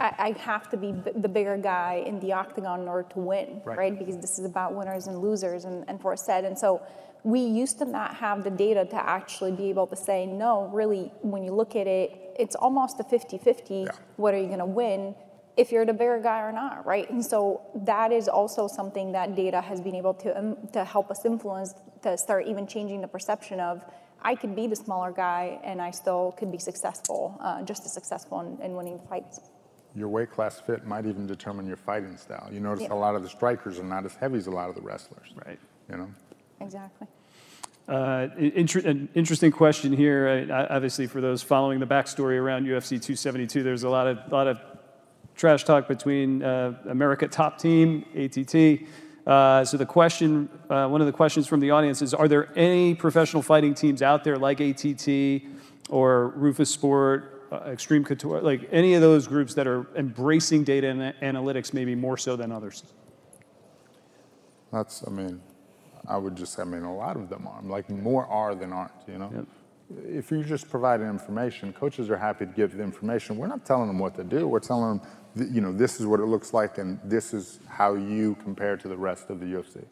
I, I have to be b- the bigger guy in the octagon in order to win, right? right? Because this is about winners and losers and, and for a set. And so we used to not have the data to actually be able to say, no, really, when you look at it, it's almost a 50 50. Yeah. What are you going to win? if you're the bigger guy or not, right? And so that is also something that data has been able to um, to help us influence to start even changing the perception of I could be the smaller guy and I still could be successful, uh, just as successful in, in, winning fights. Your weight class fit might even determine your fighting style. You notice yeah. a lot of the strikers are not as heavy as a lot of the wrestlers. Right. You know. Exactly. Uh, an interesting question here. Uh, obviously, for those following the backstory around UFC 272, there's a lot of lot of trash talk between uh, America Top Team ATT. Uh, so the question, uh, one of the questions from the audience is: Are there any professional fighting teams out there like ATT or Roufusport, uh, Extreme Couture, like any of those groups that are embracing data and analytics maybe more so than others? That's, I mean, I would just say, I mean, a lot of them are. Like more are than aren't, you know? Yep. If you're just providing information, coaches are happy to give the information. We're not telling them what to do. We're telling them, you know, this is what it looks like and this is how you compare to the rest of the UFC.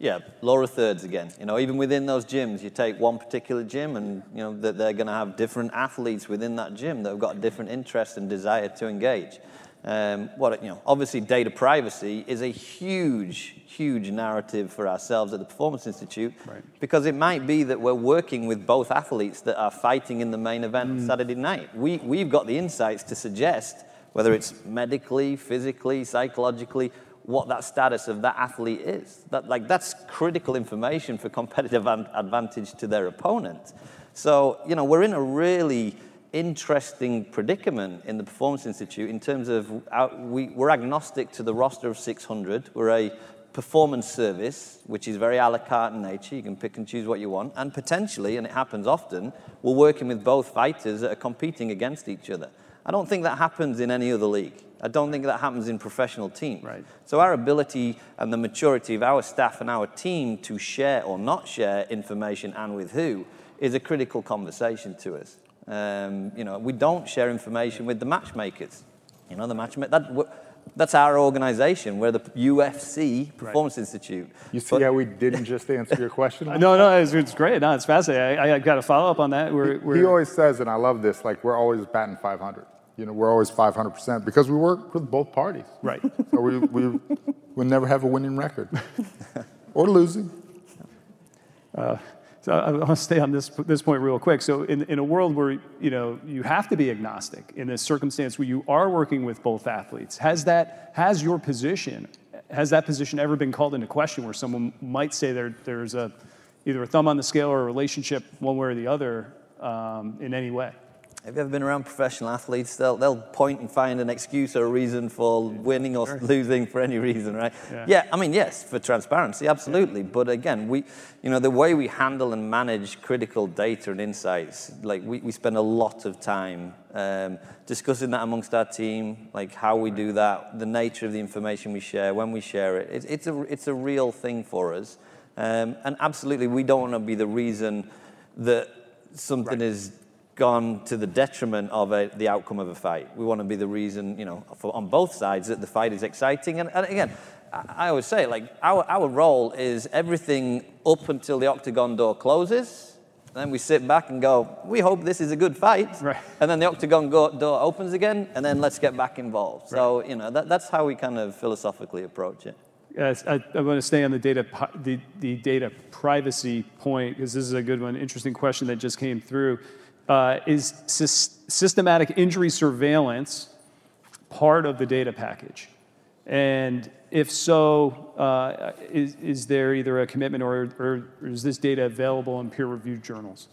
Yeah, Laura thirds again. You know, even within those gyms, you take one particular gym, and you know that they're going to have different athletes within that gym that have got different interests and desire to engage. Um, what, you know, obviously, data privacy is a huge, huge narrative for ourselves at the Performance Institute right. because it might be that we're working with both athletes that are fighting in the main event mm. Saturday night. We, we've got the insights to suggest whether it's medically, physically, psychologically, what that status of that athlete is. That, like, that's critical information for competitive advantage to their opponent. So, you know, we're in a really interesting predicament in the Performance Institute in terms of our, we, we're agnostic to the roster of 600. We're a performance service, which is very a la carte in nature. You can pick and choose what you want. And potentially, and it happens often, we're working with both fighters that are competing against each other. I don't think that happens in any other league. I don't think that happens in professional teams. Right. So our ability and the maturity of our staff and our team to share or not share information and with who is a critical conversation to us. Um, you know, we don't share information with the matchmakers. You know, the matchmaker, that, that's our organization. We're the UFC Performance right. Institute. You see but, how we didn't just answer your question? no, no, it's, it's, great. No, it's fascinating. I, I got a follow up on that. We're, we're, he always says, and I love this, like we're always batting 500. You know, we're always 500% because we work with both parties. Right. So we, we, we never have a winning record or losing. Uh, so I want to stay on this, this point real quick. So in, in a world where you know you have to be agnostic in this circumstance where you are working with both athletes, has that has your position has that position ever been called into question where someone might say there, there's a either a thumb on the scale or a relationship one way or the other um, in any way? Have you ever been around professional athletes? They'll, they'll point and find an excuse or a reason for winning or losing for any reason, right? Yeah. yeah. I mean, yes, for transparency, absolutely. But again, we, you know, the way we handle and manage critical data and insights, like we, we spend a lot of time um, discussing that amongst our team, like how we do that, the nature of the information we share, when we share it. it it's, a, it's a real thing for us. Um, and absolutely, we don't want to be the reason that something right. is gone to the detriment of a, the outcome of a fight. We want to be the reason, you know, for, on both sides that the fight is exciting. And, and again, I, I always say, like, our, our role is everything up until the octagon door closes Then we sit back and go, we hope this is a good fight. Right. And then the octagon go, door opens again, and then let's get back involved. So, you know, that, that's how we kind of philosophically approach it. Yes, I, I want to stay on the data, the, the data privacy point because this is a good one. Interesting question that just came through. Uh, is sys- systematic injury surveillance part of the data package? And if so, uh, is, is there either a commitment or, or is this data available in peer-reviewed journals?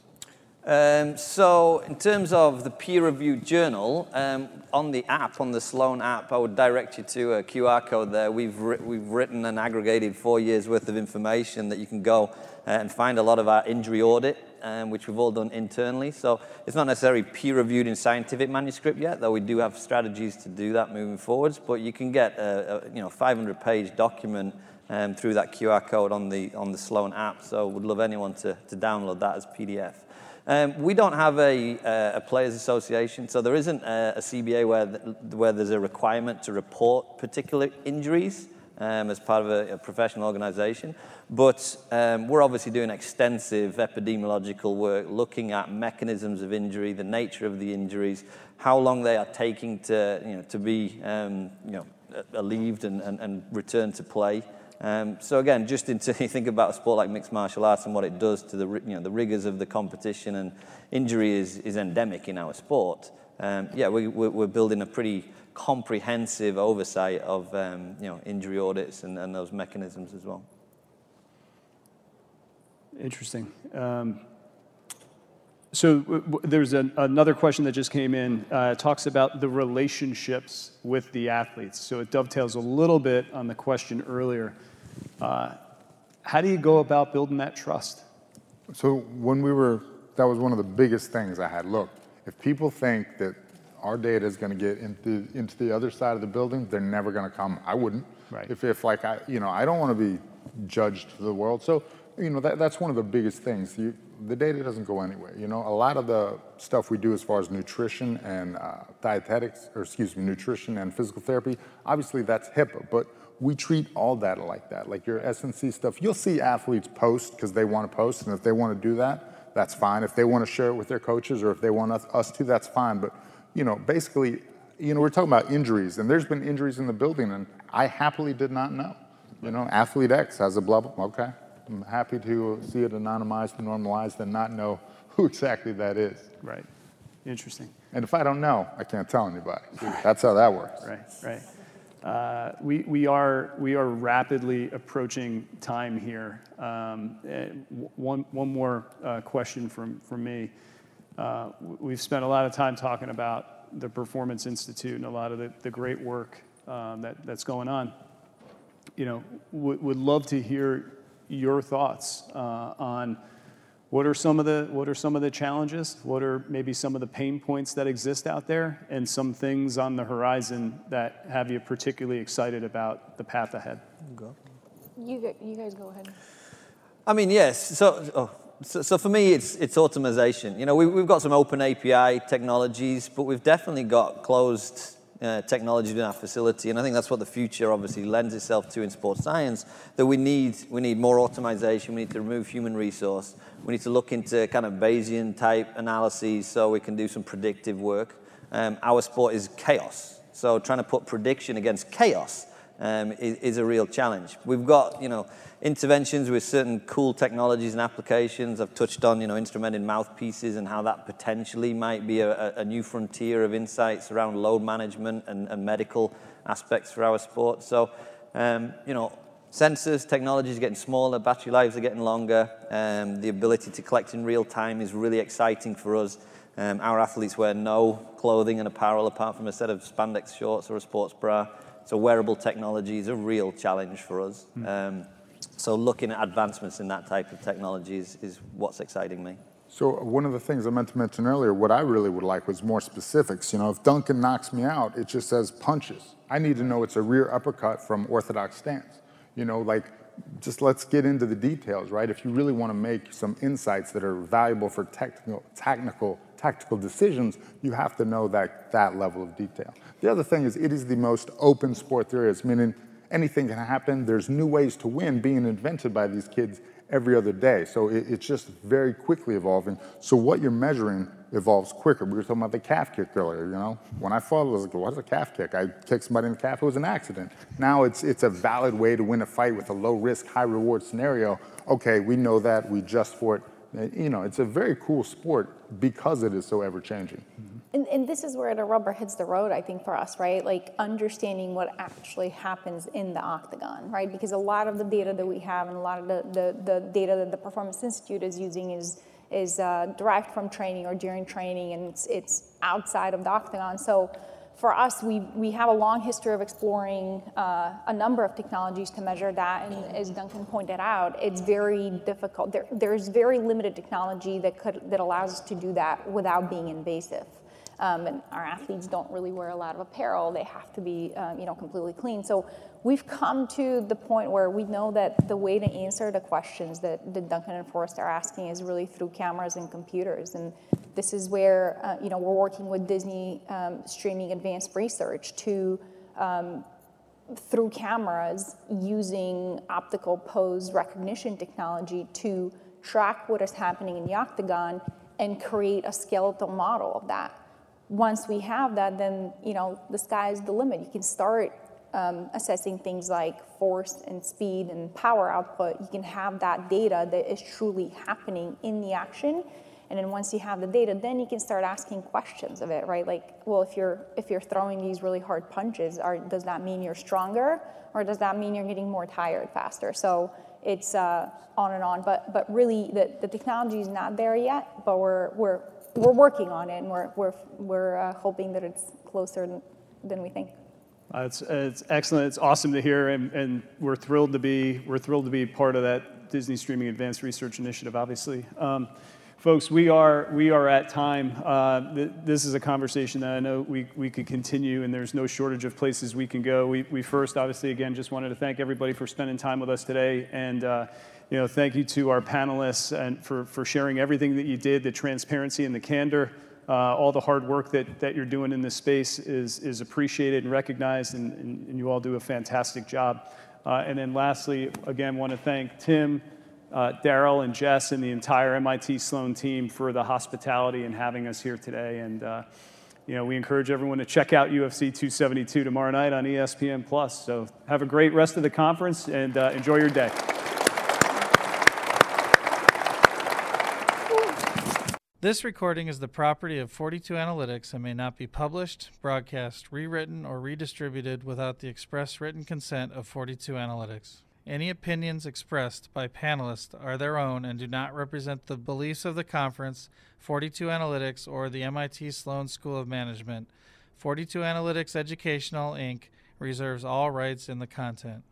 Um, so, in terms of the peer-reviewed journal, um, on the app, on the Sloan app, I would direct you to a QR code there. We've, ri- we've written and aggregated four years worth of information that you can go uh, and find a lot of our injury audit, um, which we've all done internally. So, it's not necessarily peer-reviewed in scientific manuscript yet, though we do have strategies to do that moving forwards. But you can get a, a you know 500-page document um, through that QR code on the on the Sloan app. So, would love anyone to, to download that as PDF. Um, we don't have a, uh, a players association, so there isn't a, a CBA where, where there's a requirement to report particular injuries um, as part of a, a professional organization. But um, we're obviously doing extensive epidemiological work, looking at mechanisms of injury, the nature of the injuries, how long they are taking to, you know, to be um, you know, alleviated and, and, and return to play. Um, so again, just until you think about a sport like mixed martial arts and what it does to the you know the rigors of the competition and injury is, is endemic in our sport. Um, yeah, we, we're building a pretty comprehensive oversight of um, you know injury audits and, and those mechanisms as well. Interesting. Um, so w- w- there's an, another question that just came in. Uh, it talks about the relationships with the athletes. So it dovetails a little bit on the question earlier. Uh, how do you go about building that trust? So when we were, that was one of the biggest things I had. Look, if people think that our data is going to get into into the other side of the building, they're never going to come. I wouldn't. Right. If if like I, you know, I don't want to be judged to the world. So you know, that, that's one of the biggest things. You, the data doesn't go anywhere. You know, a lot of the stuff we do as far as nutrition and uh, dietetics, or excuse me, nutrition and physical therapy, obviously that's HIPAA, but we treat all data like that. Like your S&C stuff, you'll see athletes post because they want to post, and if they want to do that, that's fine. If they want to share it with their coaches, or if they want us, us to, that's fine. But you know, basically, you know, we're talking about injuries, and there's been injuries in the building, and I happily did not know. You know, athlete X has a blah blah. Okay, I'm happy to see it anonymized and normalized and not know who exactly that is. Right. Interesting. And if I don't know, I can't tell anybody. That's how that works. Right, right. Uh, we, we, are, we are rapidly approaching time here. Um, eh, one, one more uh, question from, from me. Uh, we've spent a lot of time talking about the Performance Institute and a lot of the, the great work um, that, that's going on. You know, would, would love to hear your thoughts uh, on what are some of the what are some of the challenges? What are maybe some of the pain points that exist out there, and some things on the horizon that have you particularly excited about the path ahead? You, go- you guys go ahead. I mean, yes. So, oh, so, so for me, it's it's automation. You know, we, we've got some open API technologies, but we've definitely got closed uh, technology in our facility, and I think that's what the future obviously lends itself to in sports science. That we need we need more automation. We need to remove human resource. We need to look into kind of Bayesian type analyses so we can do some predictive work. Um, our sport is chaos, so trying to put prediction against chaos um, is, is a real challenge. We've got, you know, interventions with certain cool technologies and applications. I've touched on, you know, instrumented mouthpieces and how that potentially might be a, a new frontier of insights around load management and, and medical aspects for our sport. So, um, you know, sensors, technology is getting smaller, battery lives are getting longer. Um, the ability to collect in real time is really exciting for us. Um, our athletes wear no clothing and apparel apart from a set of spandex shorts or a sports bra. So wearable technology is a real challenge for us. Um, so looking at advancements in that type of technology is, is what's exciting me. So uh, one of the things I meant to mention earlier, what I really would like was more specifics. You know, if Duncan knocks me out, it just says punches. I need to know it's a rear uppercut from orthodox stance. You know, like just let's get into the details, right? If you really want to make some insights that are valuable for technical, technical, tactical decisions, you have to know that that level of detail. The other thing is, it is the most open sport there is, meaning anything can happen. There's new ways to win being invented by these kids every other day. So it, it's just very quickly evolving. So what you're measuring evolves quicker. We were talking about the calf kick earlier, you know? When I fought, I was like, what's a calf kick? I kicked somebody in the calf, it was an accident. Now it's, it's a valid way to win a fight with a low risk, high reward scenario. Okay, we know that, we adjust for it. You know, it's a very cool sport because it is so ever changing. Mm-hmm. And, and, this is where the rubber hits the road, I think, for us, right? Like understanding what actually happens in the octagon, right? Because a lot of the data that we have and a lot of the, the, the data that the Performance Institute is using is, is uh, derived from training or during training, and it's, it's outside of the octagon. So for us, we, we have a long history of exploring uh, a number of technologies to measure that. And as Duncan pointed out, it's very difficult. There, there's very limited technology that, could, that allows us to do that without being invasive. Um, and our athletes don't really wear a lot of apparel. They have to be, um, you know, completely clean. So we've come to the point where we know that the way to answer the questions that, that Duncan and Forrest are asking is really through cameras and computers. And this is where, uh, you know, we're working with Disney um, Streaming Advanced Research to, um, through cameras, using optical pose recognition technology to track what is happening in the octagon and create a skeletal model of that once we have that, then you know the sky's the limit. You can start um, assessing things like force and speed and power output. You can have that data that is truly happening in the action, and then once you have the data, then you can start asking questions of it, right? Like, well, if you're if you're throwing these really hard punches, are, does that mean you're stronger, or does that mean you're getting more tired faster? So it's uh, on and on. But but really, the, the technology is not there yet. But we're we're we're working on it, and we're, we're, we're uh, hoping that it's closer than, than we think. Uh, it's, it's excellent. It's awesome to hear, and, and we're thrilled to be we're thrilled to be part of that Disney Streaming Advanced Research Initiative. Obviously, um, folks, we are we are at time. Uh, th- this is a conversation that I know we, we could continue, and there's no shortage of places we can go. We, we first, obviously, again, just wanted to thank everybody for spending time with us today, and uh, you know, thank you to our panelists and for, for sharing everything that you did, the transparency and the candor. Uh, all the hard work that, that you're doing in this space is, is appreciated and recognized, and, and, and you all do a fantastic job. Uh, and then lastly, again, want to thank Tim, uh, Daryl, and Jess, and the entire MIT Sloan team for the hospitality and having us here today. And uh, you know, we encourage everyone to check out UFC 272 tomorrow night on ESPN Plus. So have a great rest of the conference and uh, enjoy your day. This recording is the property of 42 Analytics and may not be published, broadcast, rewritten, or redistributed without the express written consent of 42 Analytics. Any opinions expressed by panelists are their own and do not represent the beliefs of the conference, 42 Analytics, or the MIT Sloan School of Management. 42 Analytics Educational, Inc. reserves all rights in the content.